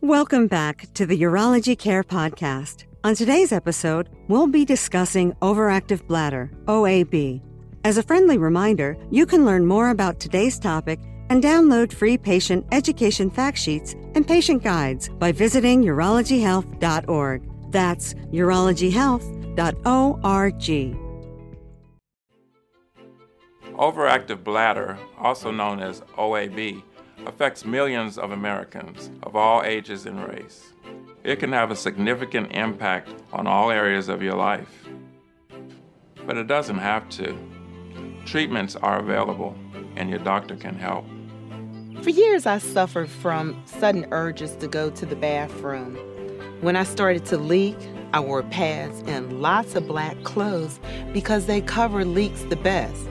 Welcome back to the Urology Care Podcast. On today's episode, we'll be discussing overactive bladder, OAB. As a friendly reminder, you can learn more about today's topic and download free patient education fact sheets and patient guides by visiting urologyhealth.org. That's urologyhealth.org. Overactive bladder, also known as OAB, affects millions of Americans of all ages and race. It can have a significant impact on all areas of your life. But it doesn't have to. Treatments are available, and your doctor can help. For years, I suffered from sudden urges to go to the bathroom. When I started to leak, I wore pads and lots of black clothes because they cover leaks the best.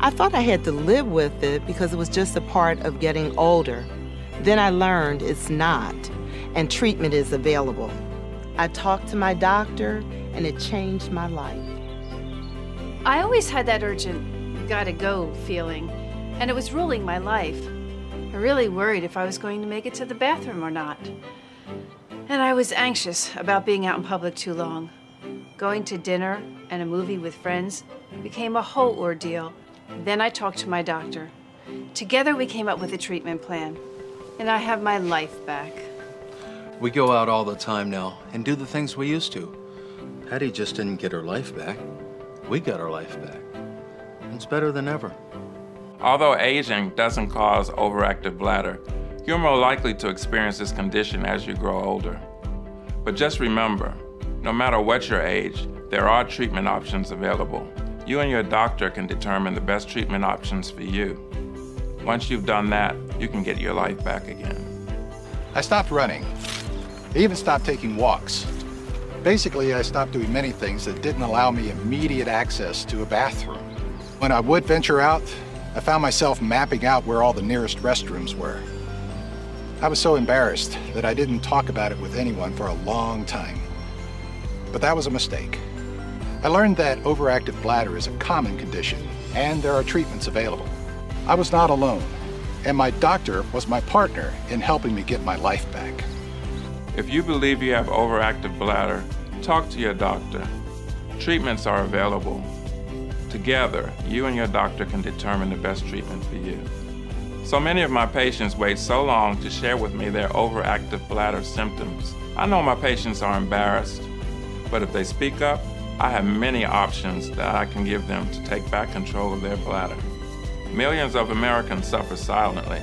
I thought I had to live with it because it was just a part of getting older. Then I learned it's not, and treatment is available. I talked to my doctor, and it changed my life. I always had that urgent, gotta go feeling, and it was ruling my life. I really worried if I was going to make it to the bathroom or not. And I was anxious about being out in public too long. Going to dinner and a movie with friends became a whole ordeal. Then I talked to my doctor. Together we came up with a treatment plan, and I have my life back. We go out all the time now and do the things we used to. Hattie just didn't get her life back. We got our life back. It's better than ever. Although aging doesn't cause overactive bladder, you're more likely to experience this condition as you grow older. But just remember, no matter what your age, there are treatment options available. You and your doctor can determine the best treatment options for you. Once you've done that, you can get your life back again. I stopped running. I even stopped taking walks. Basically, I stopped doing many things that didn't allow me immediate access to a bathroom. When I would venture out, I found myself mapping out where all the nearest restrooms were. I was so embarrassed that I didn't talk about it with anyone for a long time. But that was a mistake. I learned that overactive bladder is a common condition and there are treatments available. I was not alone, and my doctor was my partner in helping me get my life back. If you believe you have overactive bladder, talk to your doctor. Treatments are available. Together, you and your doctor can determine the best treatment for you. So many of my patients wait so long to share with me their overactive bladder symptoms. I know my patients are embarrassed, but if they speak up, I have many options that I can give them to take back control of their bladder. Millions of Americans suffer silently.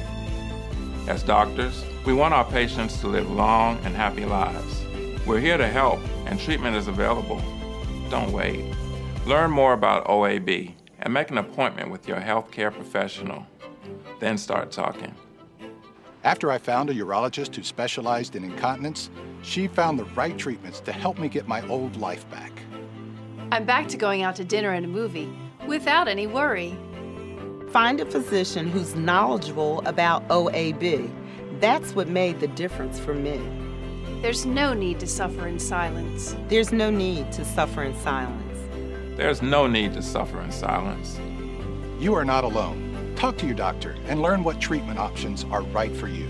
As doctors, we want our patients to live long and happy lives. We're here to help, and treatment is available. Don't wait. Learn more about OAB and make an appointment with your healthcare professional. Then start talking. After I found a urologist who specialized in incontinence, she found the right treatments to help me get my old life back. I'm back to going out to dinner and a movie without any worry. Find a physician who's knowledgeable about OAB. That's what made the difference for me. There's no need to suffer in silence. There's no need to suffer in silence. There's no need to suffer in silence. You are not alone. Talk to your doctor and learn what treatment options are right for you.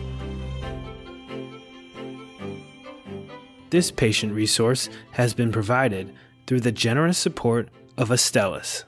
This patient resource has been provided through the generous support of Astellas.